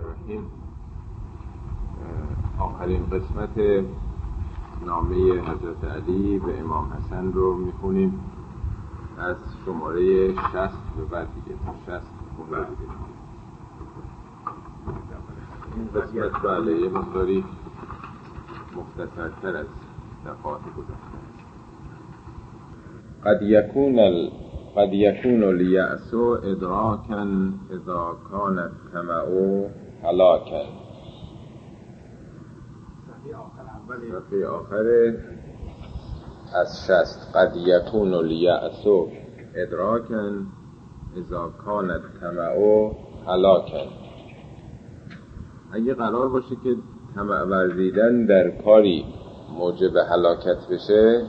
الرحیم آخرین قسمت نامه حضرت علی به امام حسن رو می‌خونیم. از شماره شست به بعد دیگه. تا شست خونده دیگه. این قسمت بله یه مقداری مختصرتر از دفعات گذشته. قد يكون ال... قد يكون اليأس إدراكا إذا كان الطمع هلاكا صفحه آخر. از شست. قد يكون اليأس إدراكا إذا كان الطمع هلاكا اگه قرار باشه که طمع ورزیدن در کاری موجب هلاکت بشه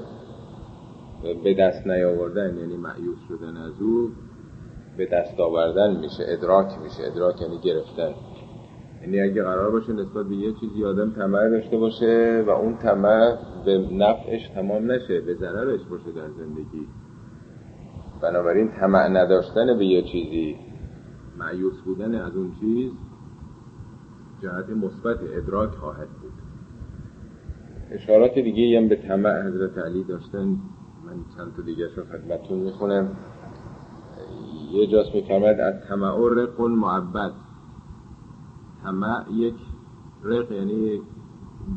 به دست نیاوردن یعنی معیوس شدن از او به دست آوردن میشه ادراک میشه. ادراک یعنی گرفتن. یعنی اگه قرار باشه نسبت به یه چیزی آدم طمع داشته باشه و اون طمع به نفعش تمام نشه به ضررش باشه در زندگی. بنابراین طمع نداشتن به یه چیزی معیوس بودن از اون چیز جهت مثبت ادراک خواهد بود. اشارات دیگه هم به طمع حضرت علی داشتن. من چند تا دیگه رو خدمتون می‌خونم. یه جاست میفرماید از طمع رق معبد. طمع یک رق یعنی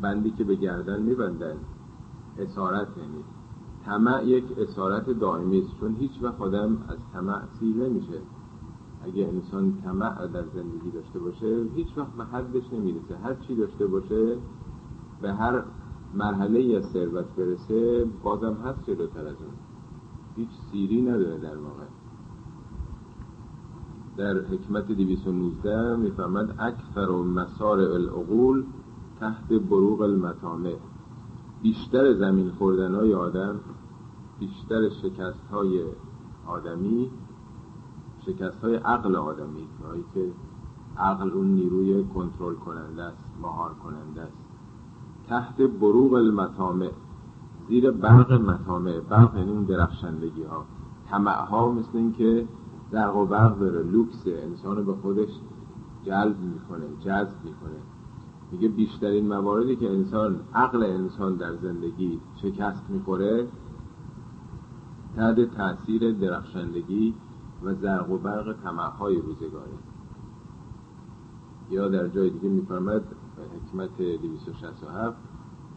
بندی که به گردن میبندن. اسارت یعنی. طمع یک اسارت دائمی است چون هیچ وقت آدم از طمع سیر نمیشه. اگه انسان طمع در زندگی داشته باشه هیچ وقت به حدش نمی‌رسه. هر چی داشته باشه به هر مرحله از ثروت برسه بازم هست جلوتر از اون. هیچ سیری نداره در واقع. در حکمت 219 میفرمد اکثر و مسار العقول تحت بروغ المتانه بیشتر زمین خوردن های آدم بیشتر شکست های آدمی شکست های عقل آدمی هایی که عقل اون نیروی کنترل کننده است مهار کننده است. تحت بروغ المطامع زیر برق مطامع برق یعنی اون درخشندگی ها طمع ها مثل اینکه درق و برق داره لوکس انسان به خودش جلب می‌کنه جذب می‌کنه. میگه بیشترین مواردی که انسان عقل انسان در زندگی شکست می‌خوره تحت تاثیر درخشندگی و زرق و برق طمعهای روزگاره یا در جای دیگه میفرمد حکمت 267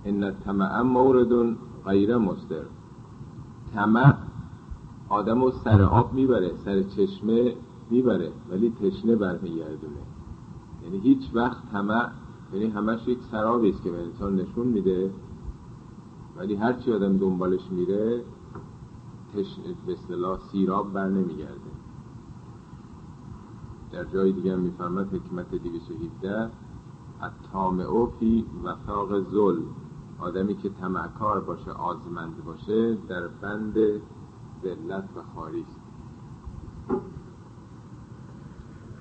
ان طمع مورد غیر مستر طمع آدم رو سر آب می‌بره سر چشمه می‌بره ولی تشنه برمیگردونه. یعنی هیچ وقت طمع یعنی همش یک سرابی است که به انسان نشون میده. ولی هرچی آدم دنبالش میره به اصطلاح سیراب بر نمیگرده. در جای دیگه هم میفرمد حکمت 217 الطامع فی وفاق زل آدمی که تمکار باشه آزمند باشه در بند ذلت و خاری است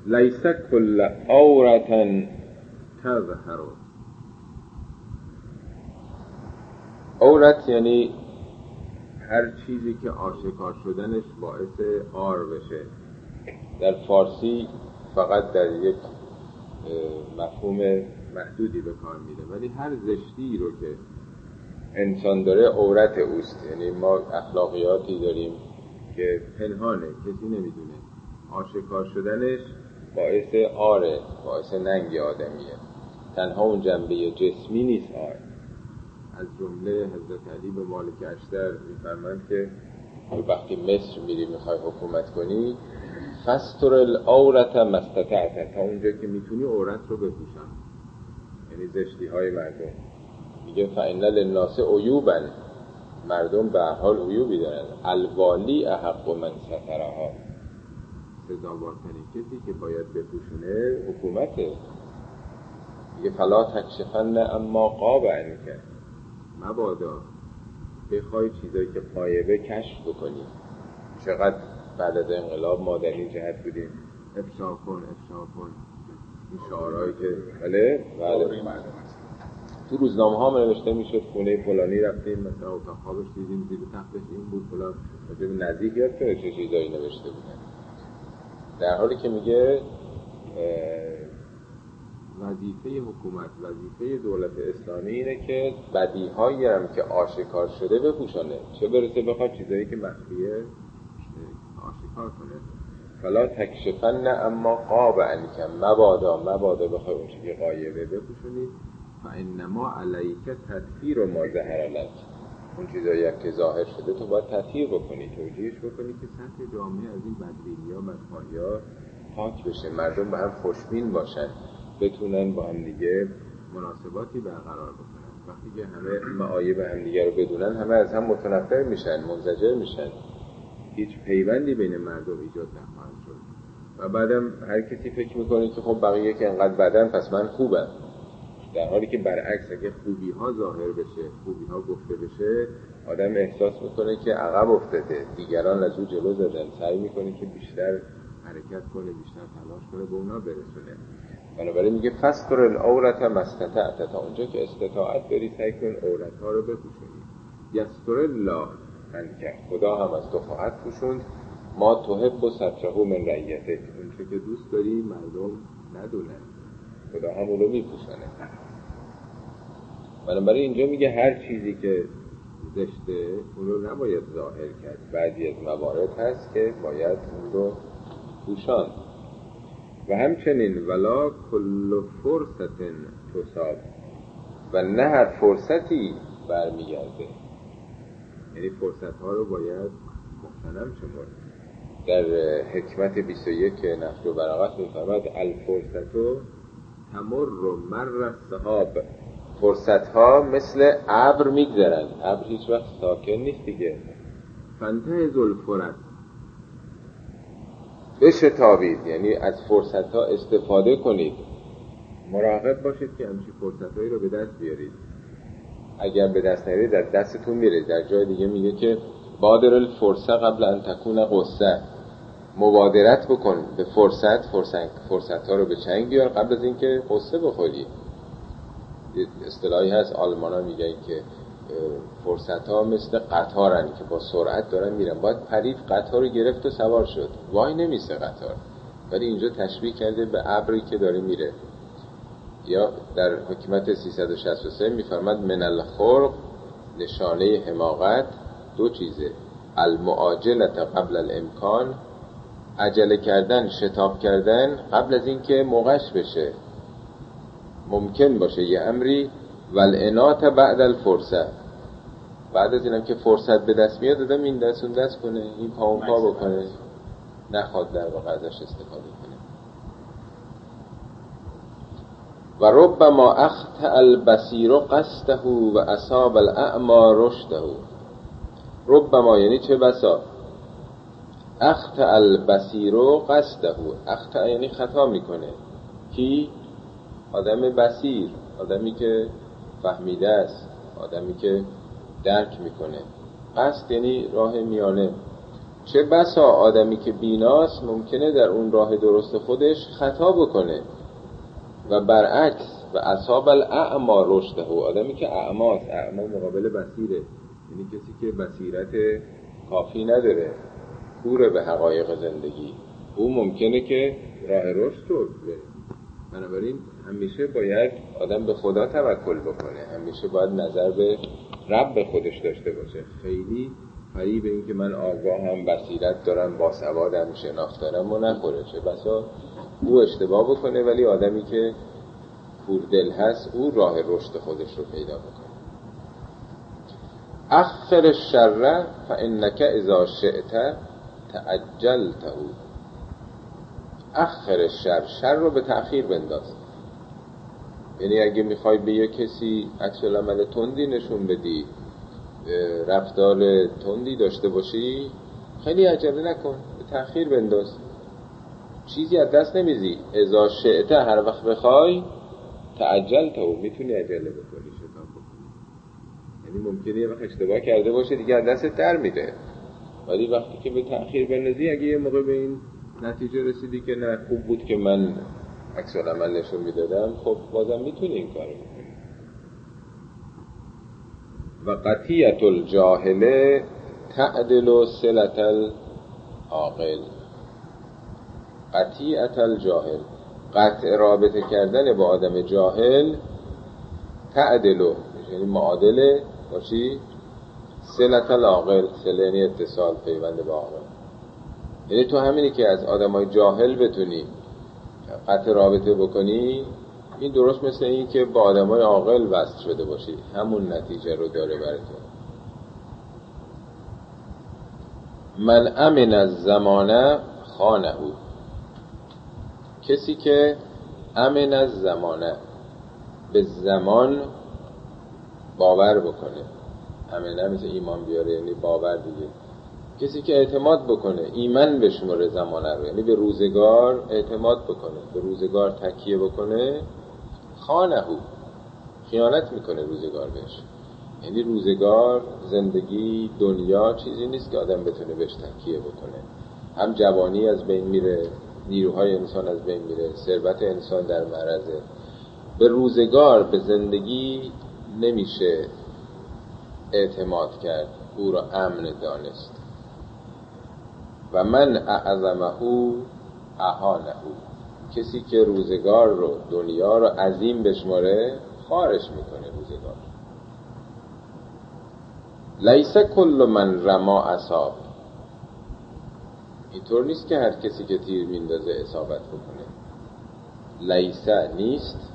لیس کل عورتا تظهر. عورت یعنی هر چیزی که آشکار شدنش باعث آر بشه. در فارسی فقط در یک مفهوم محدودی به کار میره ولی هر زشتی رو که انسان داره عورت اوست. یعنی ما اخلاقیاتی داریم که پنهانه کسی نمی‌دونه. آشکار شدنش باعث آره باعث ننگ آدمیه. تنها اون جنبه جسمی نیست. آر از جمله حضرت علی به مالک اشتر میفرمند که وقتی مصر میری می‌خوای حکومت کنی فستر العورت مستطعت. تا اونجا که می‌تونی عورت رو بپوشم یعنی زشتی های مردم. میگه فإن للناس عیوبا مردم به حال عیوبی دارن. الوالی احق من سترها. سزاوارترین کسی که باید بپوشونه حکومته. میگه فلا تکشفن اما قاب عنک. مبادا بخوای چیزایی که قایبه کشف بکنی. چقدر بعد از انقلاب ما در این جهت بودیم؟ افشا کن افشا کن. این شعارهایی که بله بله. تو روزنامه ها نوشته می‌شد خونه فلانی رفتیم مثلا اتاق خوابش دیدیم زیر تختش این بود فلان. راجع به نزدیک یاد چه چیزایی نوشته بودن. در حالی که میگه وظیفه حکومت وظیفه دولت اسلامی اینه که بدیهایی هم که آشکار شده بپوشانه. چه برسه بخواد چیزایی که مخفیه آشکار کنه. فلا تکشفن اما قاب انکم مبادا مبادا بخوای اون چیزی قایبه بپوشونی. فانما علیک تطهیر ما ظهر اون چیزایی که ظاهر شده تو باید تطهیر بکنی توجیهش بکنی که سطح جامعه از این بدبینی ها بدخواهی ها پاک بشه. مردم به هم خوشبین باشن بتونن با هم دیگه مناسباتی برقرار بکنن. وقتی که همه معایب هم دیگه رو بدونن همه از هم متنفر میشن منزجر میشن. هیچ پیوندی بین مردم ایجاد نخواهد شد. و بعدم هر کسی فکر می‌کنه که خب بقیه که انقدر بدن پس من خوبم. در حالی که برعکس اگه خوبی ها ظاهر بشه خوبی ها گفته بشه آدم احساس می‌کنه که عقب افتاده. دیگران از او جلو زدن. سعی می‌کنه که بیشتر حرکت کنه بیشتر تلاش کنه به اونا برسونه. بنابراین میگه فستر العورت مستطعت. تا اونجا که استطاعت بری سعی کن عورت ها رو بپوشونی یستر الله انکه خدا هم از تو خواهد پوشوند. ما توهب و سترهو من رعیته. اونچه که دوست داری مردم ندونن. خدا هم رو میپوشانه بنابراین اینجا میگه هر چیزی که زشته اون رو نباید ظاهر کرد. بعضی از موارد هست که باید اون رو پوشان. و همچنین ولا کل فرصت تصاب و نه هر فرصتی برمیگرده. یعنی فرصت ها رو باید محتنم شمرد. در حکمت 21 نفت و براغت میفرمد الفرصت تمر مر صحاب فرصت ها مثل ابر میگذرن ابر هیچ وقت ساکن نیست دیگه. فنته زلفرت بشتابید یعنی از فرصت ها استفاده کنید. مراقب باشید که همچین فرصت هایی رو به دست بیارید. اگر به دست نیارید در دستتون میره. در جای دیگه میگه که بادر الفرصه قبل ان تکون قصه مبادرت بکن به فرصت. فرصت, فرصت ها رو به چنگ بیار. قبل از اینکه قصه بخوری. اصطلاحی هست آلمان ها میگن که فرصت ها مثل قطارن که با سرعت دارن میرن. باید پرید قطار رو گرفت و سوار شد. وای نمیسه قطار. ولی اینجا تشبیه کرده به ابری که داره میره. یا در حکمت 363 میفرماد من الخرق نشانه حماقت. دو چیزه. المعاجلت قبل الامکان عجله کردن شتاب کردن قبل از اینکه موقعش بشه. ممکن باشه یه امری والعنات بعد الفرصه بعد از اینم که فرصت به دست میاد دادم این دست اون دست کنه این پا اون پا بکنه. نخواد در واقع ازش استفاده کنه. و ربما اخت البصیر قصده و اصاب الاعما رشده. ربما یعنی چه بسا؟ اخت البصیر قصده. اخت یعنی خطا می‌کنه. کی؟ آدم بسیر آدمی که فهمیده است آدمی که درک می‌کنه. قصد یعنی راه میانه. چه بسا آدمی که بیناست ممکنه در اون راه درست خودش خطا بکنه. و برعکس و اصاب الاعما رشده و آدمی که اعماست اعما مقابل بسیره یعنی کسی که بصیرت کافی نداره. کور به حقایق زندگی. او ممکنه که راه رشد رو بنابراین همیشه باید آدم به خدا توکل بکنه. همیشه باید نظر به رب خودش داشته باشه. خیلی فریب این که من آگاه هم بصیرت دارم با سوادم شناخت دارم و نخوره. چه بسا او اشتباه بکنه ولی آدمی که دل هست او راه رشد خودش رو پیدا بکنه. اخر الشر فانک اذا شئت تعجلته. اخر شر شر رو به تأخیر بنداز. یعنی اگه می‌خوای به یه کسی عکس عمل تندی نشون بدی رفتار تندی داشته باشی خیلی عجله نکن به تأخیر بنداز. چیزی از دست نمیزی ازا شعته هر وقت بخوای تعجل تا می‌تونی عجله بکنی شتاب بکنی. یعنی ممکنه یه وقت اشتباه کرده باشه دیگه از دست در میده ولی وقتی که به تأخیر بندازی اگه یه موقع به این نتیجه رسیدی که نه. خوب بود که من عکس عمل نشون می‌دادم. خب بازم می‌تونی این کارو بکنی. و قطیت الجاهله تعدل سلت العاقل. قطیت الجاهل. قطع رابطه کردن با آدم جاهل تعدلو یعنی معادله با چی؟ سلت العاقل. سله یعنی اتصال پیوند با عاقل یعنی تو همینی که از آدم های جاهل بتونی قطع رابطه بکنی این درست مثل این که با آدم های عاقل وصل شده باشی. همون نتیجه رو داره برای تو. من امن از زمانه خانه کسی که امن از زمانه به زمان باور بکنه. امنه مثل ایمان بیاره یعنی باور دیگه. کسی که اعتماد بکنه ایمن بشماره زمانه رو یعنی به روزگار اعتماد بکنه به روزگار تکیه بکنه خانه خیانت می‌کنه روزگار بهش. یعنی روزگار زندگی دنیا چیزی نیست که آدم بتونه بهش تکیه بکنه. هم جوانی از بین میره نیروهای انسان از بین میره ثروت انسان در معرضه. به روزگار به زندگی نمیشه اعتماد کرد او را امن دانست. و من اعظمه اهانه کسی که روزگار رو دنیا رو عظیم بشماره خارش می‌کنه روزگار. لیس کل من رما اصاب. اینطور نیست که هر کسی که تیر میندازه اصابت بکنه. لیسه نیست.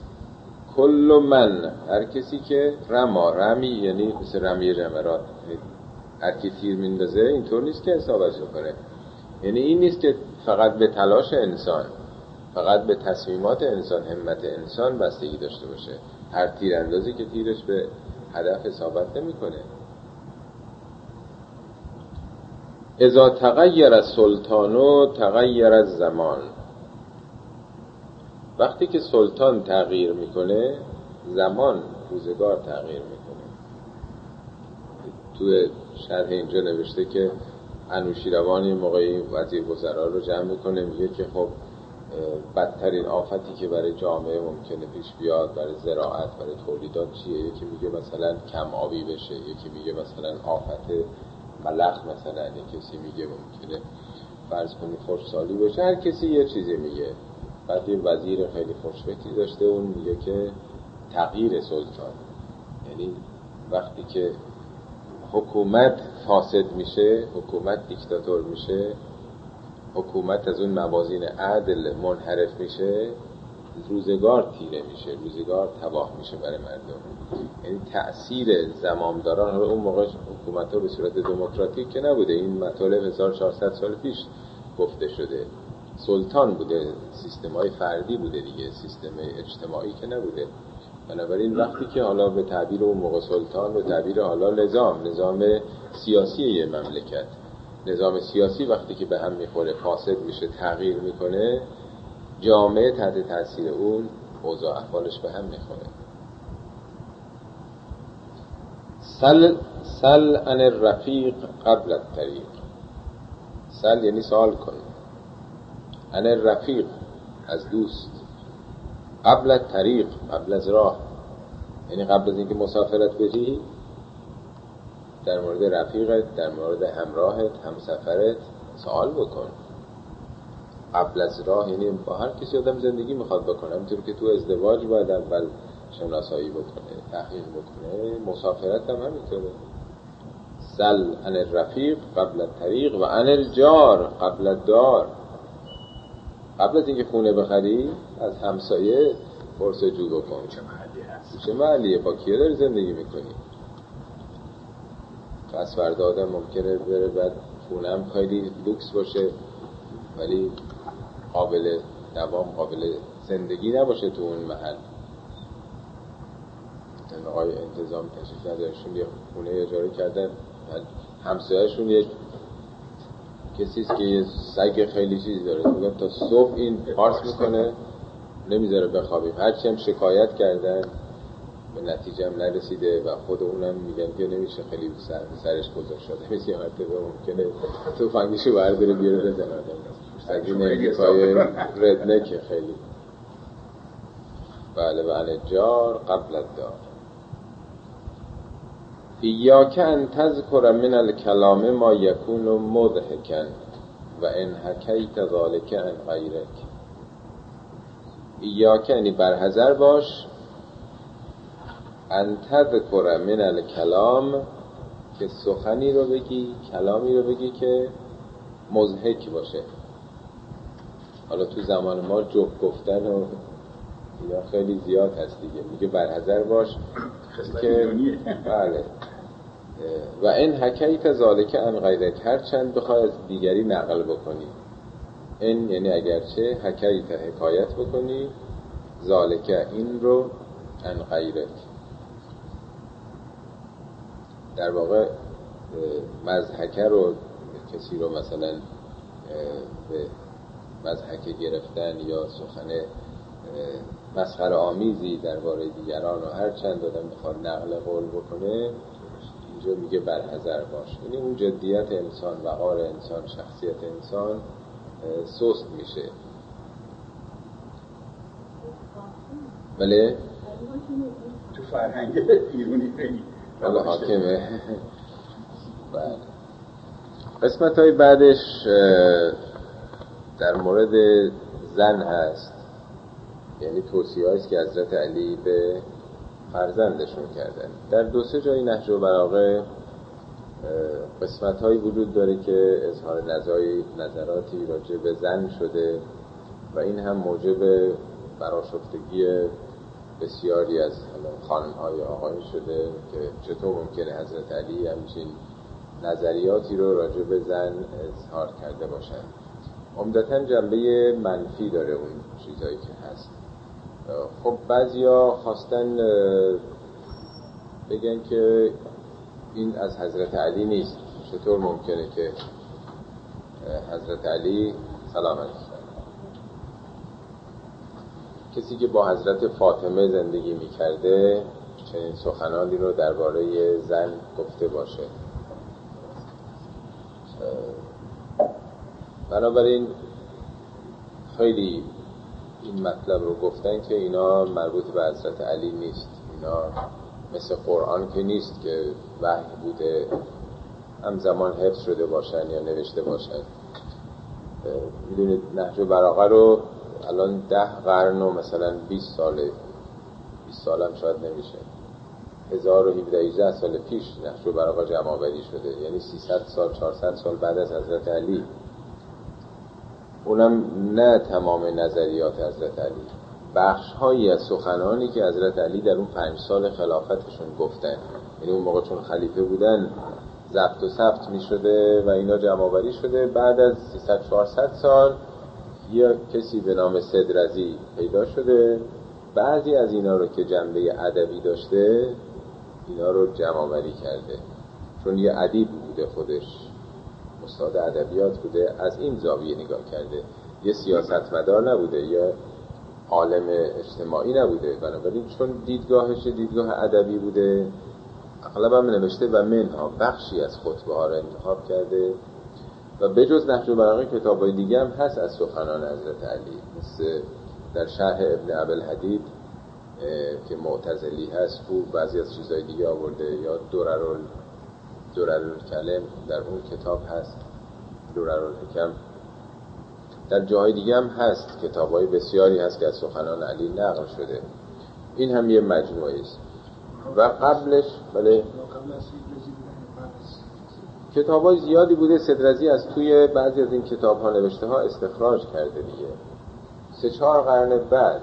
کل من هر کسی که رما رمی یعنی مثل رمی جمرات هر کی تیر میندازه اینطور نیست که اصابت بکنه. یعنی این نیست که فقط به تلاش انسان فقط به تصمیمات انسان همت انسان بستگی داشته باشه. هر تیر اندازی که تیرش به هدف اصابت نمی‌کنه. اذا تغییر از سلطانو تغییر از زمان. وقتی که سلطان تغییر می‌کنه زمان روزگار تغییر می‌کنه. توی شرح اینجا نوشته که انوشیروانی موقعی وزیر وزرا رو جمع می‌کنه میگه که خب بدترین آفتی که برای جامعه ممکنه پیش بیاد برای زراعت برای تولیدات چیه؟ یکی میگه مثلا کم آبی بشه یکی میگه مثلا آفت ملخ مثلا یه کسی میگه ممکنه فرض کنی خوشسالی باشه هر کسی یه چیزی میگه. بعد یه وزیر خیلی خوشفکری داشته اون میگه که تغییر سلطان. یعنی وقتی که حکومت فاسد میشه حکومت دیکتاتور میشه حکومت از اون موازین عدل منحرف میشه روزگار تیره میشه روزگار تباه میشه برای مردم. یعنی تأثیر زمامداران اون موقع حکومت ها به صورت دموکراتیک که نبوده این مطالب 1400 سال پیش گفته شده. سلطان بوده سیستم های فردی بوده دیگه سیستم اجتماعی که نبوده. بنابراین وقتی که حالا به تعبیر اون موقع سلطان به تعبیر حالا نظام نظام سیاسی یه مملکت. نظام سیاسی وقتی که به هم می‌خوره فاسد میشه تغییر می‌کنه جامعه تحت تاثیر اون اوضاع احوالش به هم می‌خوره. سل سل ان الرفیق قبل الطریق. سل یعنی سوال کن ان الرفیق از دوست. قبل طریق قبل از راه. یعنی قبل از اینکه مسافرت بری در مورد رفیقت در مورد همراهت همسفرت سوال بکن. قبل از راه یعنی با هر کسی آدم زندگی می‌خواد بکنه همینطور که تو ازدواج باید اول شناسایی بکنه تحقیق بکنه مسافرت هم همینطوره. سل ان الرفیق قبل الطریق و ان الجار قبل الدار قبل از اینکه خونه بخری از همسایه پرسجو بکن. چه محلی هست؟ چه محلیه؟ با کیه داری زندگی می‌کنی؟ پس فردا آدم ممکنه بره بعد خونم خیلی لوکس باشه ولی قابل دوام قابل زندگی نباشه تو اون محل. آقای انتظام تشریف ندارشون یه خونه اجاره کردن همسایهشون یه کسیست که یه سگ خیلی چیز داره. میگن تا صبح این پارس می‌کنه نمی‌ذاره بخوابیم. هرچی هم شکایت کردن به نتیجه هم نرسیده و خود اونم میگن که نمیشه خیلی سر سرش گذاشت. شده مثل یه مرتبه ممکنه تو فنگیشو برداره بیاره بزن آدم امریکای ردنکه خیلی. بله بله. جار قبل الدار ایاک ان تذکر من الکلام ما یکون مضحکن و ان حکیت ذالک ان غیرک یا یعنی برحضر باش. انتر ذکر من الکلام که سخنی رو بگی کلامی رو بگی که مزهک باشه. حالا تو زمان ما جب گفتن و اینا خیلی زیاد هست دیگه. میگه برحضر باش. که بله. و این حکیت ذالک ان غیرک هر چند بخوای از دیگری نقل بکنی. این یعنی اگرچه حکیت حکایت بکنی ذالک این رو ان غیرک. در واقع مزحکه رو کسی رو مثلا به مزحکه گرفتن یا سخن مسخر آمیزی درباره دیگران و هر چند دادم بخواد نقل قول بکنه اینجا میگه برحضر باش. یعنی اون جدیت انسان وقار انسان شخصیت انسان سست میشه. بله؟ تو فرهنگ ایرونی حالا حاکمه. بله. قسمت های بعدش در مورد زن هست. یعنی توصیه است که حضرت علی به فرزندشون کردن در دو سه جای نهج و براغه قسمت هایی وجود داره که اظهار نظراتی راجع به زن شده و این هم موجب براشفتگی بسیاری از خانم های آقای شده که چطور ممکنه حضرت علی همچین نظریاتی رو راجع به زن اظهار کرده باشن. عمدتا جنبه منفی داره اون چیزایی که هست. خب بعضیا خواستن بگن که این از حضرت علی نیست. چطور ممکنه که حضرت علی سلام کسی که با حضرت فاطمه زندگی می‌کرده چنین سخنانی رو درباره زن گفته باشه. بنابراین خیلی این مطلب رو گفتن که اینا مربوط به حضرت علی نیست. اینا مثل قرآن که نیست که وحی بوده. همزمان حفظ شده باشن یا نوشته باشن. می‌دونید نهج براغه رو الان ده قرن و مثلا 20 ساله 20 سال هم شاید نمیشه. 1017 سال پیش نهج براغه جمع شده. یعنی 300 سال 400 سال بعد از حضرت علی. اونم نه تمام نظریات حضرت علی. بخش هایی از سخنانی که حضرت علی در اون پنج سال خلافتشون گفتن. یعنی اون موقع چون خلیفه بودن ضبط و ثبت می شده و اینا جمع شده. بعد از 300 400 سال یا کسی به نام صدرزی پیدا شده. بعضی از اینا رو که جنبه ادبی داشته اینا رو جمع کرده. چون یه ادیب بوده خودش. استاد ادبیات بوده از این زاویه نگاه کرده. یه سیاستمدار نبوده یا عالم اجتماعی نبوده. بنابراین چون دیدگاهش دیدگاه ادبی بوده اغلب هم نوشته و منها بخشی از خطبه ها رو انتخاب کرده. و بجز نهج و براغه کتاب های دیگه هم هست از سخنان حضرت علی. مثل در شرح ابن عبل حدید که معتزلی هست خوب بعضی از چیزهای دیگه آورده یا دوررال کلم در اون کتاب هست حکم در جاهای دیگه هم هست کتاب های بسیاری هست که از سخنان علی نقل شده. این هم یه مجموعه است. و قبلش بله. کتاب های زیادی بوده. صدرزی از توی بعضی از این کتاب ها نوشته ها استخراج کرده دیگه. سه چهار قرن بعد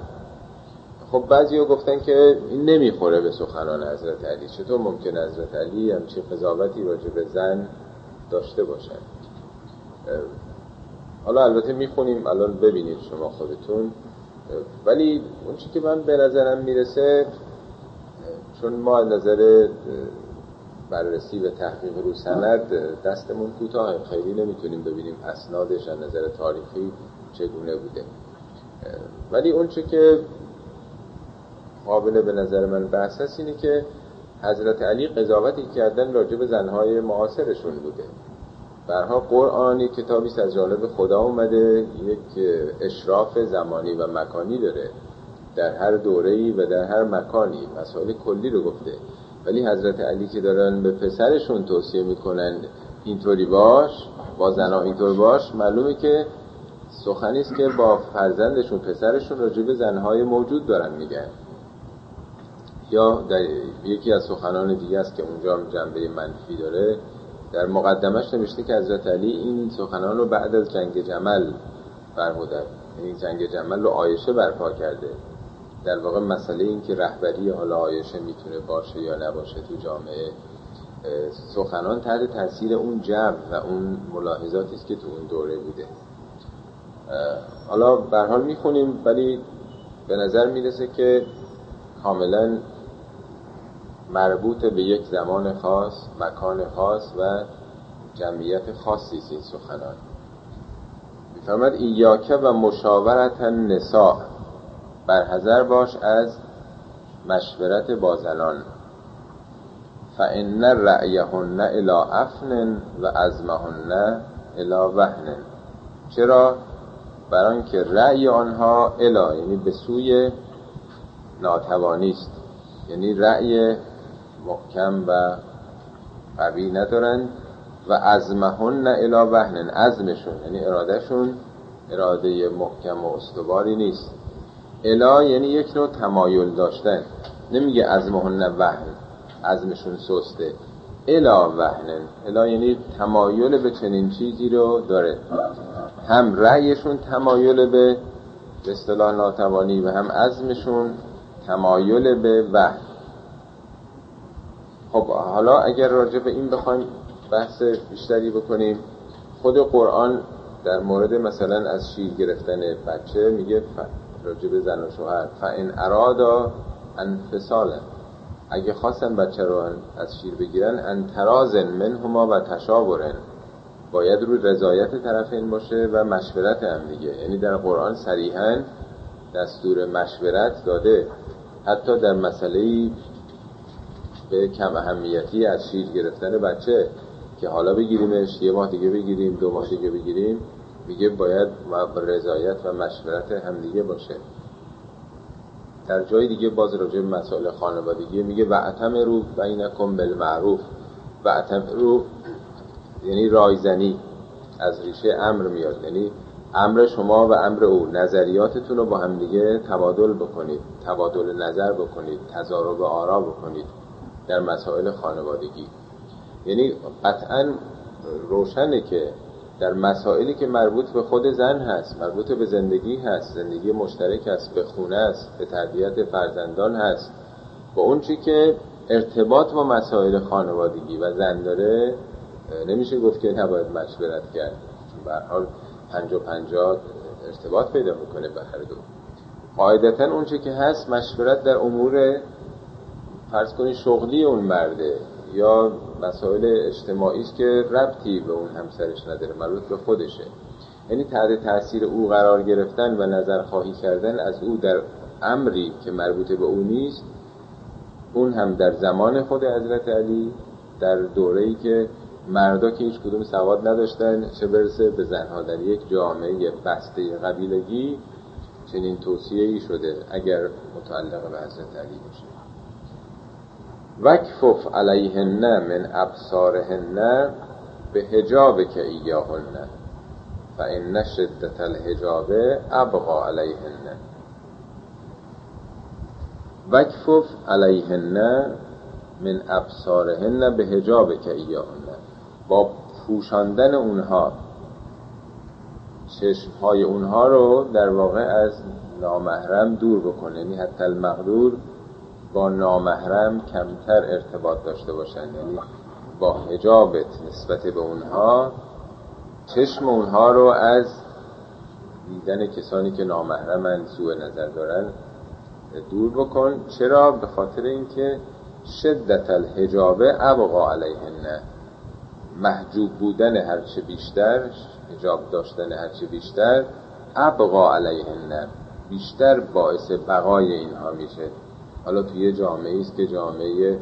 خب بعضی ها گفتن که این نمی‌خوره به سخنان حضرت علی. چطور ممکن حضرت علی همچی قضاوتی راجع به زن داشته باشن حالا البته می‌خونیم الان ببینید شما خودتون. ولی اون چی که من به نظرم می‌رسه چون ما نظر بررسی و تحقیق رو سند دستمون کوتاه خیلی نمی‌تونیم ببینیم اسنادش از نظر تاریخی چگونه بوده. ولی اون چی که قابل به نظر من بحث هست اینه که حضرت علی قضاوتی کردن راجع به زنهای معاصرشون بوده. برها قرآنی کتابی از جانب خدا اومده یک اشراف زمانی و مکانی داره. در هر دوره‌ای و در هر مکانی مسائل کلی رو گفته. ولی حضرت علی که دارن به پسرشون توصیه می‌کنن اینطوری باش با زنها اینطور باش معلومه که سخنی است که با فرزندشون پسرشون راجع به زنهای موجود دارن میگن. یا در یکی از سخنان دیگه است که اونجا هم جنبه منفی داره. در مقدمش نوشته که حضرت علی این سخنان رو بعد از جنگ جمل فرمودن. این جنگ جمل رو آیشه برپا کرده. در واقع مسئله این که رهبری حالا آیشه می‌تونه باشه یا نباشه تو جامعه سخنان تحت تاثیر اون جو و اون ملاحظاتی است که تو اون دوره بوده. حالا به حال می‌خونیم ولی به نظر می‌رسه که کاملا مربوط به یک زمان خاص مکان خاص و جمعیت خاصی است این سخنان. میفرمد ایاکه و مشاورت نساء برحضر باش از مشورت با زنان فان رأیهن الى افن و ازمهن الى وهن چرا؟ بران که رأی آنها الا یعنی به سوی ناتوانی است. یعنی رأی محکم و قوی ندارند و ازمهن الا وهن عزمشون یعنی ارادهشون اراده محکم و استواری نیست. الا یعنی یک نوع تمایل داشتن نمیگه ازمهن وهن عزمشون سسته. الا وهن الا یعنی تمایل به چنین چیزی رو داره. هم رأیشون تمایل به به اصطلاح ناتوانی و هم عزمشون تمایل به وحن خب حالا اگر راجع به این بخوایم بحث بیشتری بکنیم خود قرآن در مورد مثلا از شیر گرفتن بچه میگه راجع به زن و شوهر فان ارادا انفصالا اگه خواستن بچه رو از شیر بگیرن انترازن منهما و تشاورن باید رو رضایت طرفین باشه و مشورت هم دیگه. یعنی در قرآن صریحا دستور مشورت داده. حتی در مسئله به کم اهمیتی از شیر گرفتن بچه که حالا بگیریمش یه ماه دیگه بگیریم دو ماه دیگه بگیریم میگه باید رضایت و مشورت همدیگه باشه. در جای دیگه باز راجع به مسائل خانوادگی میگه وعتم رو بینکم بالمعروف وعتم رو یعنی رایزنی از ریشه امر میاد. یعنی امر شما و امر او نظریاتتون رو با همدیگه تبادل بکنید تبادل نظر بکنید تضارب آرا بکنید. در مسائل خانوادگی. یعنی قطعا روشنه که در مسائلی که مربوط به خود زن هست مربوط به زندگی هست زندگی مشترک هست به خونه است به تربیت فرزندان هست با اون چی که ارتباط با مسائل خانوادگی و زن داره نمیشه گفت که نباید مشورت کرد. به حال پنج و پنجاه ارتباط پیدا می‌کنه به هر دو. قاعدتا اون چی که هست مشورت در امور فرض کنید شغلی اون مرده یا مسائل اجتماعی است که ربطی به اون همسرش نداره مربوط به خودشه. یعنی تحت تاثیر او قرار گرفتن و نظر خواهی کردن از او در امری که مربوط به او نیست اون هم در زمان خود حضرت علی در دوره‌ای که مردا که هیچ کدوم سواد نداشتن چه برسه به زنها در یک جامعه بسته قبیلگی چنین توصیه ای شده اگر متعلق به حضرت علی باشه. وکفف علیهن من ابصارهن به هجاب که ایاهن فان شدت الحجاب ابقا علیهن وکفف علیهن من ابصارهن به هجاب که ایاهن با پوشاندن اونها چشمهای اونها رو در واقع از نامحرم دور بکنه. یعنی حتی المقدور با نامحرم کمتر ارتباط داشته باشن یعنی با حجابت نسبت به اونها چشم اونها رو از دیدن کسانی که نامحرمن سوء نظر دارن دور بکن. چرا؟ به خاطر اینکه شدت الحجابه ابقا علیهن. محجوب بودن هرچه بیشتر حجاب داشتن هرچه بیشتر ابقا علیهن. بیشتر باعث بقای اینها میشه. حالا توی جامعه است که جامعه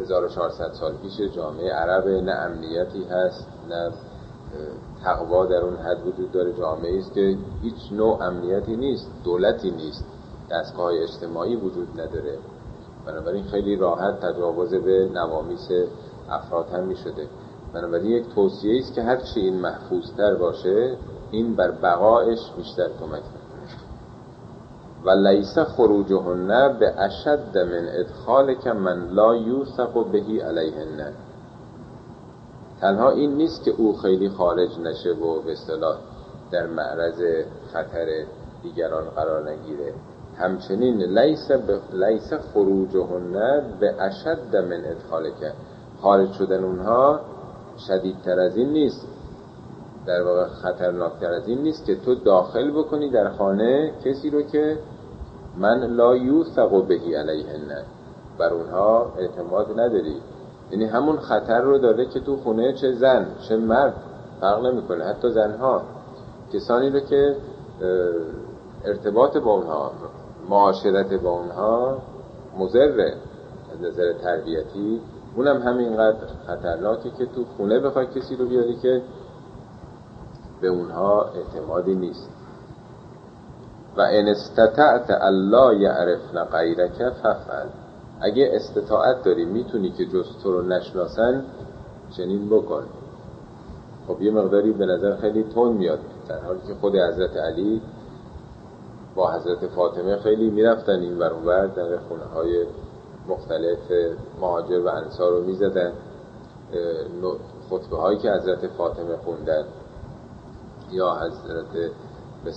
1400 سال پیش جامعه عرب نه امنیتی هست نه تقوا در اون حد وجود داره. جامعه است که هیچ نوع امنیتی نیست دولتی نیست دستگاه اجتماعی وجود نداره. بنابراین خیلی راحت تجاوز به نوامیس افراد هم می شده بنابراین یک توصیه است که هر چی این محفوظتر باشه این بر بقایش بیشتر کمک و لیس خروجهن به اشد من ادخال که من لا یوسف بهی علیهن. تنها این نیست که او خیلی خارج نشه و به اصطلاح در معرض خطر دیگران قرار نگیره. همچنین لیس, ب... لیس خروجهن به اشد من ادخال که خارج شدن اونها شدیدتر از این نیست. در واقع خطرناکتر از این نیست که تو داخل بکنی در خانه کسی رو که من لا یوثق بهی علیهن. بر اونها اعتماد نداری. یعنی همون خطر رو داره که تو خونه چه زن چه مرد فرق نمی‌کنه حتی زنها. کسانی رو که ارتباط با اونها معاشرت با اونها مزره از نظر تربیتی. اونم همینقدر خطرناکه که تو خونه بخوای کسی رو بیاری که به اونها اعتمادی نیست. و ان استطعت الله یعرفن غیرک ففعل اگه استطاعت داری می‌تونی که جز تو رو نشناسن چنین بکن. خب یه مقداری به نظر خیلی تون میاد. در حالی که خود حضرت علی با حضرت فاطمه خیلی می‌رفتن این ور اونور در خونه های مختلف مهاجر و انصار رو می‌زدن. خطبه هایی که حضرت فاطمه خوندن یا حضرت به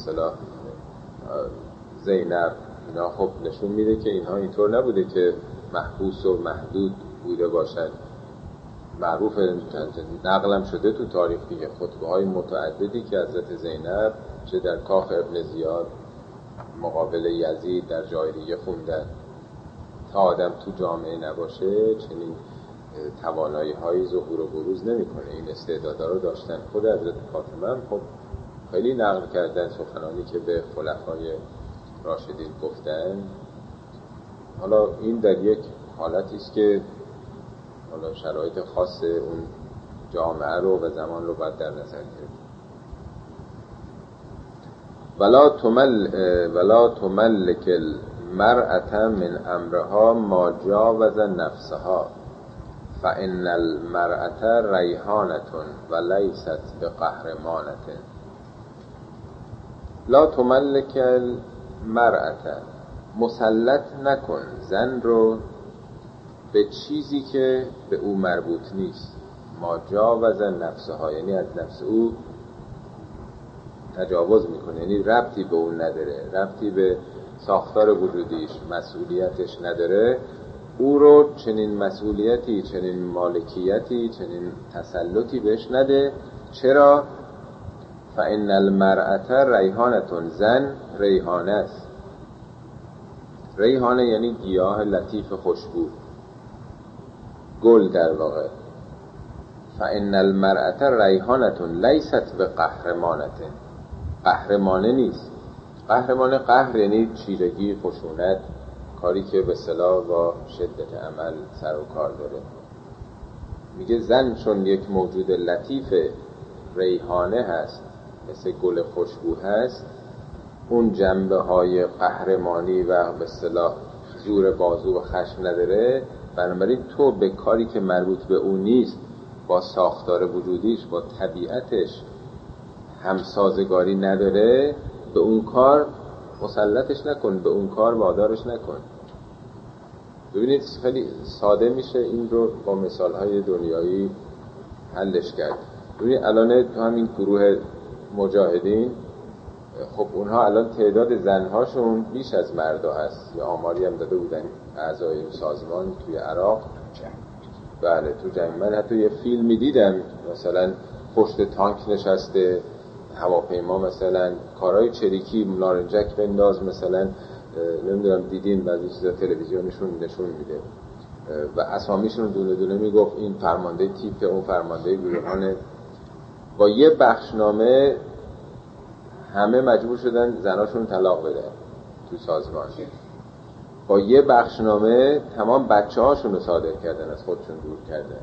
زینب اینا خب نشون میده که اینها اینطور نبوده که محبوس و محدود بوده باشد معروف نقلم شده تو تاریخ دیگه. خطبه های متعددی که حضرت زینب چه در کاخ ابن زیاد مقابل یزید در جای دیگه خوندن. تا آدم تو جامعه نباشه چنین توانایی های ظهور و بروز نمی‌کنه. این استعدادا رو داشتن. خود حضرت فاطمه هم خب خیلی نقل کردن سخنانی که به خلفای راشدین گفتن. حالا این در یک حالتی است که حالا شرایط خاص اون جامعه رو و زمان رو باید در نظر گرفت. ولا تمل ولا تملک المرأة من امرها ما جاوز نفسها فان المرأة ریحانة و لیست به قهرمانة لا تملک المرأة. مسلط نکن زن رو به چیزی که به او مربوط نیست. ما جاوز نفسها یعنی از نفس او تجاوز می‌کنه. یعنی ربطی به اون نداره. ربطی به ساختار وجودیش مسئولیتش نداره. او رو چنین مسئولیتی چنین مالکیتی چنین تسلطی بهش نده. چرا؟ فان المرأة ریحانتون زن ریحانه است. ریحانه یعنی گیاه لطیف خوشبو. گل در واقع. فان المرأة ریحانتون لیست به قهرمانته قهرمانه نیست. قهرمانه قهر یعنی چیرگی خشونت کاری که به صلاح با شدت عمل سر و کار داره. میگه زن چون یک موجود لطیف ریحانه هست. مثل گل خوشبو هست اون جنبه های قهرمانی و به صلاح زور بازو و خشم نداره. بنابراین تو به کاری که مربوط به اون نیست با ساختار وجودیش با طبیعتش همسازگاری نداره. به اون کار مسلطش نکن به اون کار وادارش نکن. ببینید خیلی ساده میشه این رو با مثال های دنیایی حلش کرد. ببینید الان تو همین گروه مجاهدین خب اونها الان تعداد زنهاشون بیش از مردا هست. یا آماری هم داده بودن اعضای سازمان توی عراق. بله تو جنگ. من حتی یه فیلمی دیدم مثلا پشت تانک نشسته هواپیما مثلا کارهای چریکی نارنجک بنداز مثلا نمی‌دونم دیدین؟ بعضی چیزا تلویزیونشون نشون میده. و اسامیشون دونه دونه می‌گفت این فرمانده تیپ اون فرمانده گروهان با یه بخشنامه همه مجبور شدن زناشون طلاق بده تو سازمان. با یه بخشنامه تمام بچه هاشون رو صادر کردن از خودشون دور کردن.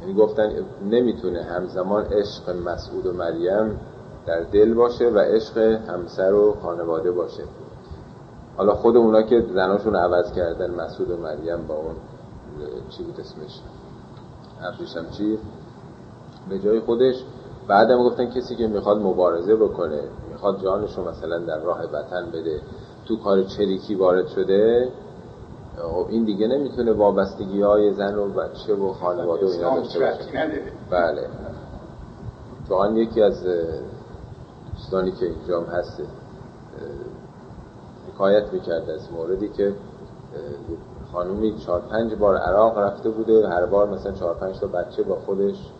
یعنی گفتن نمی‌تونه همزمان عشق مسعود و مریم در دل باشه و عشق همسر و خانواده باشه. حالا خود اونا که زناشون عوض کردن مسعود و مریم با اون چی بود اسمش؟ عبدشم چی؟ به جای خودش بعدم گفتن کسی که می‌خواد مبارزه بکنه می‌خواد جانش رو مثلا در راه وطن بده تو کار چریکی وارد شده خب این دیگه نمی‌تونه وابستگی های زن و بچه و خانواده و اینا داشته باشه. بله. واقعا یکی از دوستانی که اینجا هست حکایت می‌کرد از موردی که خانومی چهار پنج بار عراق رفته بوده هر بار مثلا چهار پنج تا بچه با خودش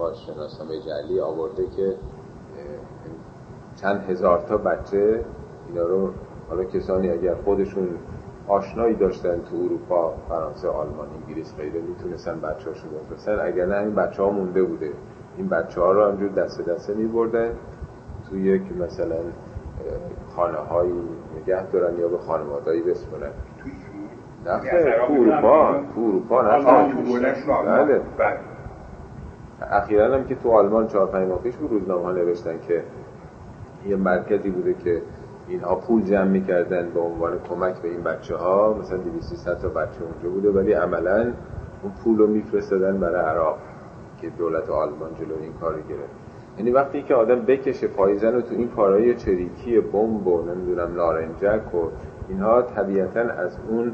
با شناسنامه جلی آورده که چند هزار تا بچه اینا رو حالا کسانی اگر خودشون آشنایی داشتن تو اروپا فرانسه آلمان انگلیس غیره می‌تونستن بچه هاشون بفرستن. اگر نه این بچه ها مونده بوده. این بچه ها رو همجور دسته دسته میبردن تو یک مثلا خانه هایی نگه دارن یا به خانوادهایی بسپرن. نه تو اروپا تو اروپا نه بله. اخیرا هم که تو آلمان چهار پنج ماه پیش بود روزنامه ها نوشتن که یه مرکزی بوده که اینها پول جمع می‌کردن به عنوان کمک به این بچه ها مثلا 200 تا بچه اونجا بوده ولی عملا اون پول رو میفرستادن برای عراق که دولت آلمان جلو این کار گرفت. یعنی وقتی که آدم بکشه پایزن رو تو این کارهای چریکی بمب و نمی‌دونم لارنجک و اینها طبیعتا از اون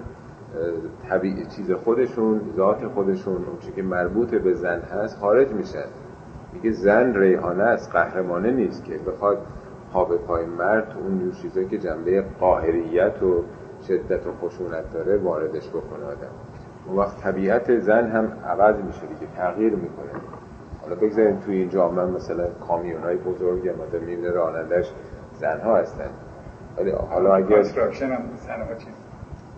طبیعی چیز خودشون ذات خودشون اون که مربوط به زن هست خارج میشن میگه زن ریحانه است قهرمانه نیست که بخواد خواب پای مرد اون چیزایی که جنبه قاهریت و شدت و خشونت داره واردش بکنه آدم. اون وقت طبیعت زن هم عوض میشه دیگه تغییر می‌کنه. حالا بگذاریم توی این جامعه مثلا کامیون های بزرگ آدم می‌بینه رانندش زن ها هستن. ولی حالا اگر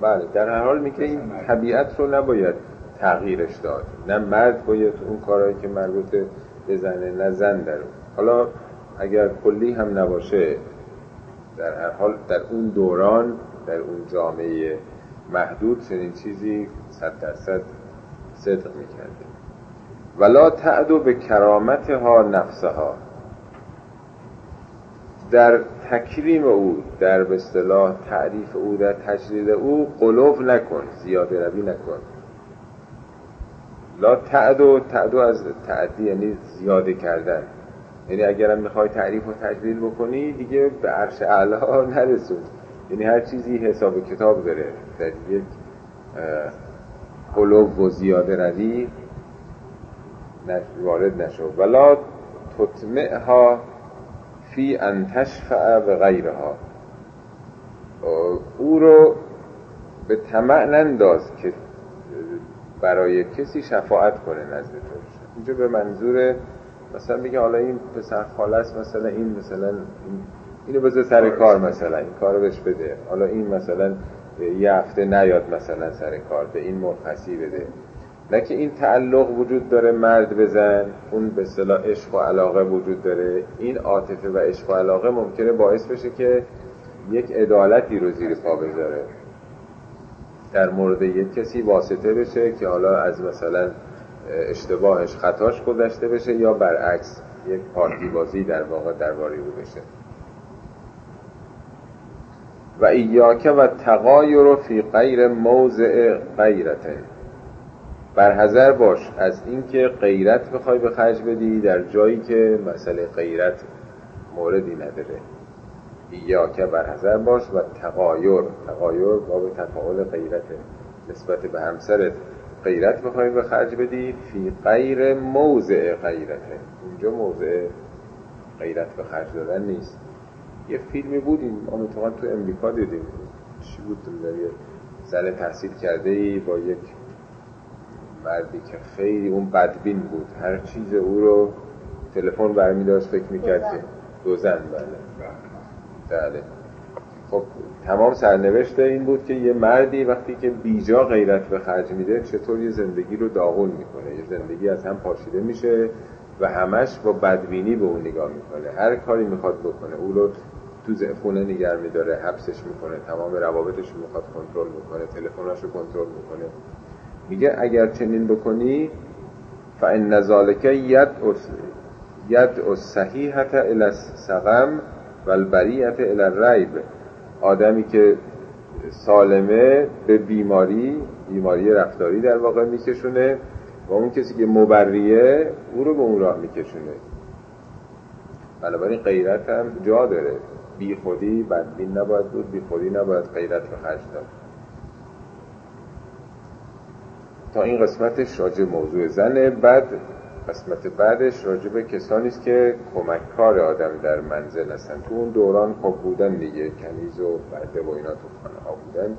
بله در هر حال میگه این طبیعت رو نباید تغییرش داد. نه مرد باید اون کارهایی که مربوط به زنه نه زن در حالا اگر کلی هم نباشه در هر حال در اون دوران در اون جامعه محدود چنین چیزی صد درصد صدق می‌کرده. ولا تعدو به کرامتها نفسها. در تکریم او در به اصطلاح تعریف او در تجلیل او قلوب نکن زیاده روی نکن. لا تعدو تعدو از تعدی یعنی زیاده کردن. یعنی اگرم می‌خوای تعریف و تجلیل بکنی دیگه به عرش اعلا نرسون. یعنی هر چیزی حساب کتاب داره. در یک قلوب و زیاده روی وارد نشو. ولا تطمعها فی ان تشفع به غیرها. او رو به طمع ننداز که برای کسی شفاعت کنه نزد تو. اینجا به منظور مثلا میگه حالا این پسر خاله است مثلا این مثلا اینو بذار سر کار مثلا این کارو بهش بده. حالا این مثلا یه هفته نیاد مثلا سر کار به این مرخصی بده. نه که این تعلق وجود داره مرد بزن اون به صلاح عشق و علاقه وجود داره. این عاطفه و عشق و علاقه ممکنه باعث بشه که یک عدالتی رو زیر پا بذاره. در مورد یک کسی واسطه بشه که حالا از مثلا اشتباهش خطاش گذشته بشه یا برعکس یک پارتی بازی در واقع درباره او بشه. و ایاکه و تقایر فی غیر موضع غیرته. برحضر باش از اینکه غیرت بخوای به خرج بدی در جایی که مسئله غیرت موردی نداره. ایاکه برحضر باش و تقایر تقایر باب تفاعل غیرته. نسبت به همسرت غیرت بخوای به خرج بدی فی غیر موضع غیرته. اونجا موضع غیرت به خرج دادن نیست. یه فیلمی بود این تو امریکا دیدیم. چی بود؟ زن تحصیل کرده ای با یک مردی که خیلی اون بدبین بود. هر چیز او رو تلفن برمی داشت فکر می‌کرد که دو زن بله. بله. خب تمام سرنوشت این بود که یه مردی وقتی که بیجا غیرت به خرج میده چطور یه زندگی رو داغون می‌کنه. یه زندگی از هم پاشیده میشه و همش با بدبینی به اون نگاه می‌کنه. هر کاری می‌خواد بکنه. او رو تو خونه نگر میداره حبسش می‌کنه تمام روابطش رو می‌خواد کنترل می‌کنه تلفنش رو کنترل می‌کنه میگه اگر چنین بکنی فان ذالک ید ید صحیحت الى السقم و البریت الى الریب. آدمی که سالمه به بیماری بیماری رفتاری در واقع میکشونه و اون کسی که مبریه او رو به اون راه میکشونه. بنابراین غیرت هم جا داره. بی خودی بدبین نباید بود بی خودی نباید غیرت به خرج داد. تا این قسمتش راجع موضوع زنه. بعد قسمت بعدش راجع به کسانی است که کمککار آدم در منزل هستن. تو اون دوران خب بودن دیگه کنیز و برده و اینا تو خانه ها بودن.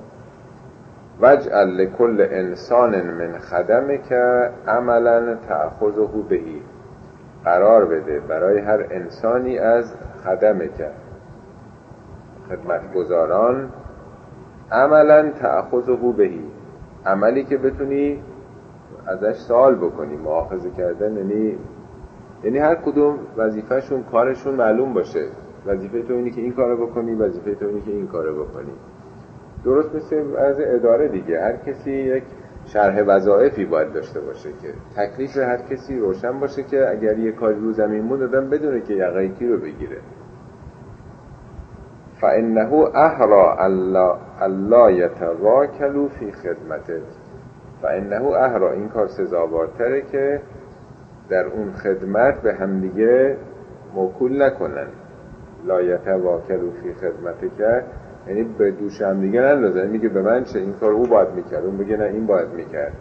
وجعل لکل انسان من خدمه که عملا تأخذه بهی. قرار بده برای هر انسانی از خدمه که خدمتگزاران عملا تأخذه بهی. عملی که بتونی ازش سوال بکنی معاخذه کردن یعنی یعنی هر کدوم وظیفهشون کارشون معلوم باشه. وظیفه تو اینی که این کارو بکنی وظیفه تو اینی که این کارو بکنی. درست مثل از اداره دیگه. هر کسی یک شرح وظایفی باید داشته باشه که تکلیف هر کسی روشن باشه که اگر یه کاری رو زمین مون دادن بدونه که یقیکی رو بگیره. فانه احرا الله یتواکلوا فی خدمته فانه احرا این کار سزاوارتره که در اون خدمت به همدیگه موکول نکنن. لا یتواکلوا فی خدمته که یعنی به دوش هم دیگه نندازن. میگه به من چه این کار او باید می‌کرد. اون بگه نه این باید می‌کرد.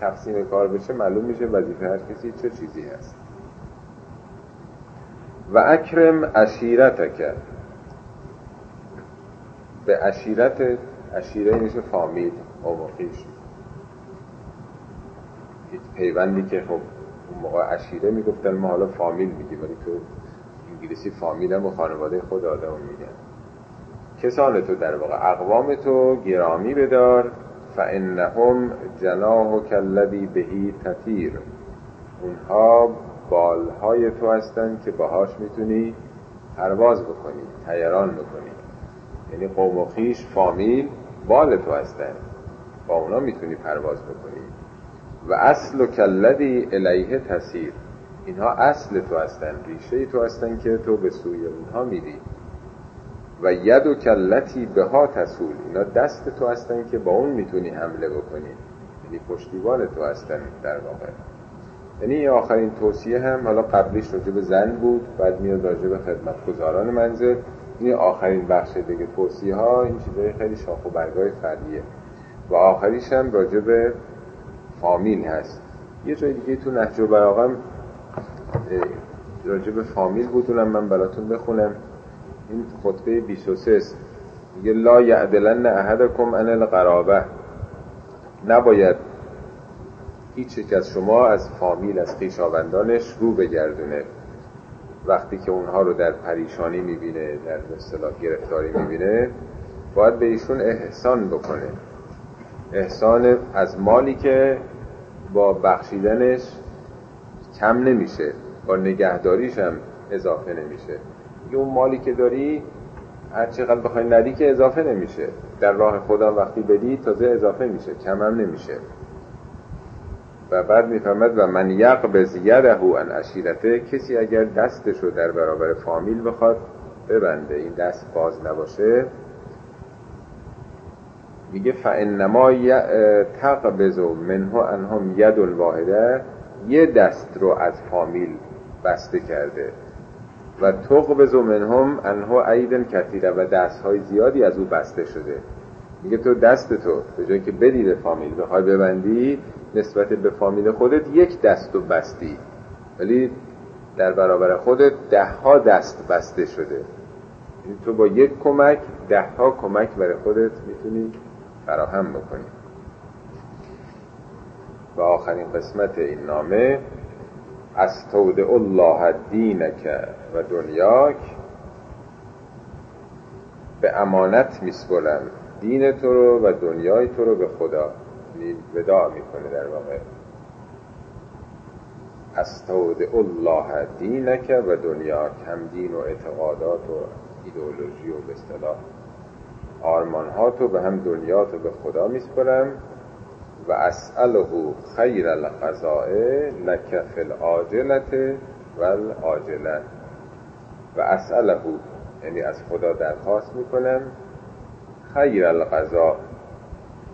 تقسیم کار بشه معلوم میشه وظیفه هر کسی چه چیزی هست. و اکرم کرد به اشیرت اشیره میشه فامیل اومخیش پیوندی که خب اون موقع اشیره می‌گفتن ما حالا فامیل میگیم ولی تو انگلیسی فامیل هم و خانواده خود آدم میگن. کسان تو در واقع اقوام تو گرامی بدار فانهم جناح کلذی بهی تطیر. اونها بالهای تو هستن که باهاش می‌تونی پرواز بکنی تیران بکنی. یعنی قوم و خیش فامیل بال تو هستن. با اونا می‌تونی پرواز بکنی. و اصل و کلدی الیه تسیر. اینها اصل تو هستن ریشه تو هستن که تو به سوی اونها میری. و ید و کلتی به ها تسول. اینا دست تو هستن که با اون می‌تونی حمله بکنی. یعنی پشتیبان تو هستن در واقع. یعنی آخرین توصیه هم حالا قبلیش راجع به زن بود بعد میاد راجع به خدمتگزاران منزل. این آخرین بخش دیگه توصیه ها این چیزای خیلی شاخ و برگای فردیه و آخریش هم راجع به فامیل هست. یه جای دیگه تو نهج براغم راجع به فامیل بود من براتون بخونم. این خطبه 23 میگه لا یعدلن احدکم ان القرابه نباید هیچ یک از شما از فامیل از خیشاوندانش رو بگردونه. وقتی که اونها رو در پریشانی می‌بینه در اصطلاح گرفتاری می‌بینه باید به ایشون احسان بکنه. احسان از مالی که با بخشیدنش کم نمیشه با نگهداریش هم اضافه نمیشه. اون مالی که داری هر چقدر بخوای ندی که اضافه نمیشه. در راه خدا وقتی بدی تازه اضافه میشه کم هم نمیشه. و بعد می‌فهمد و من یقبض یده ان اشیرته کسی اگر دستش رو در برابر فامیل بخواد ببنده این دست باز نباشه. میگه فانما تقبض منه انهم ید الواحده. یه دست رو از فامیل بسته کرده. و تقبض منهم انها عیدن کثیره. و دست های زیادی از او بسته شده. میگه تو دست تو به جایی که بدی به فامیل بخوای ببندی نسبت به فامیل خودت یک دست و بستی. ولی در برابر خودت ده ها دست بسته شده. یعنی تو با یک کمک ده ها کمک برای خودت می‌تونی فراهم بکنی. و آخرین قسمت این نامه استودع الله دینک و دنیاک به امانت میسپرم دین تو رو و دنیای تو رو به خدا ودا می‌کنه در واقع. استودع الله دینک و دنیاک هم دین و اعتقادات و ایدئولوژی و به اصطلاح آرمان ها تو به هم دنیا تو به خدا میسپرم و اسأله خیر القضاء لک فی العاجلت و و اسأله یعنی از خدا درخواست می‌کنم خیر القضاء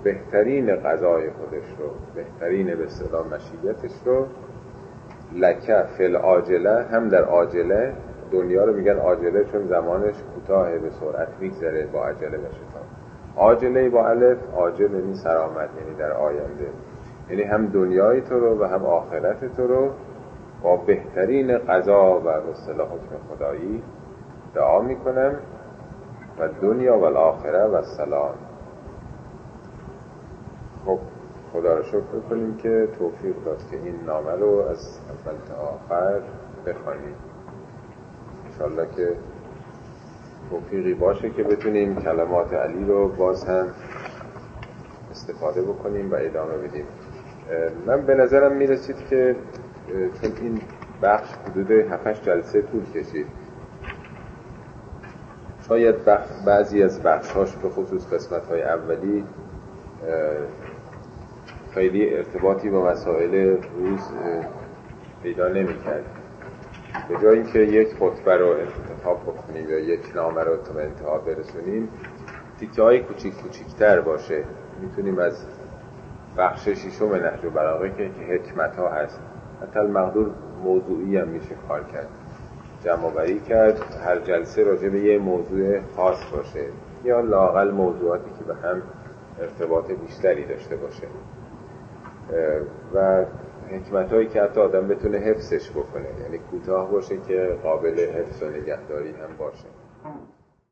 بهترین غذای خودش رو بهترین به صدا مشیتش رو لکه فل آجله هم در آجله دنیا رو میگن آجله چون زمانش کوتاه به سرعت میگذره با عجله و شتاب. آجله با الف آجل یعنی سرآمد یعنی در آینده. یعنی هم دنیای تو رو و هم آخرت تو رو با بهترین قضا و به اصطلاح خدایی دعا می‌کنم. و دنیا و الاخره و سلام. خب خدا رو شکر کنیم که توفیق داد که این نامه رو از اول تا آخر بخوانیم. انشالله که توفیقی باشه که بتونیم کلمات علی رو باز هم استفاده بکنیم و ادامه بدیم. من به نظرم می‌رسید که چون این بخش حدود 7 جلسه طول کشید. شاید بعضی از بخشهاش به خصوص قسمت های اولی خیلی ارتباطی با مسائل روز پیدا نمی کرد به جای اینکه یک خطبه رو انتخاب بکنیم یا یک نامه رو تا انتها برسونیم تیکه های کوچیک کوچیکتر باشه. می‌تونیم از بخش شیشم نهج و بلاغه که حکمت ها هست حتی المقدور موضوعی هم میشه کار کرد. جمع کرد هر جلسه راجع به یه موضوع خاص باشه یا لاقل موضوعاتی که به هم ارتباط بیشتری داشته باشه. و حکمت هایی که حتی آدم بتونه حفظش بکنه یعنی کوتاه باشه که قابل حفظ و نگهداری هم باشه.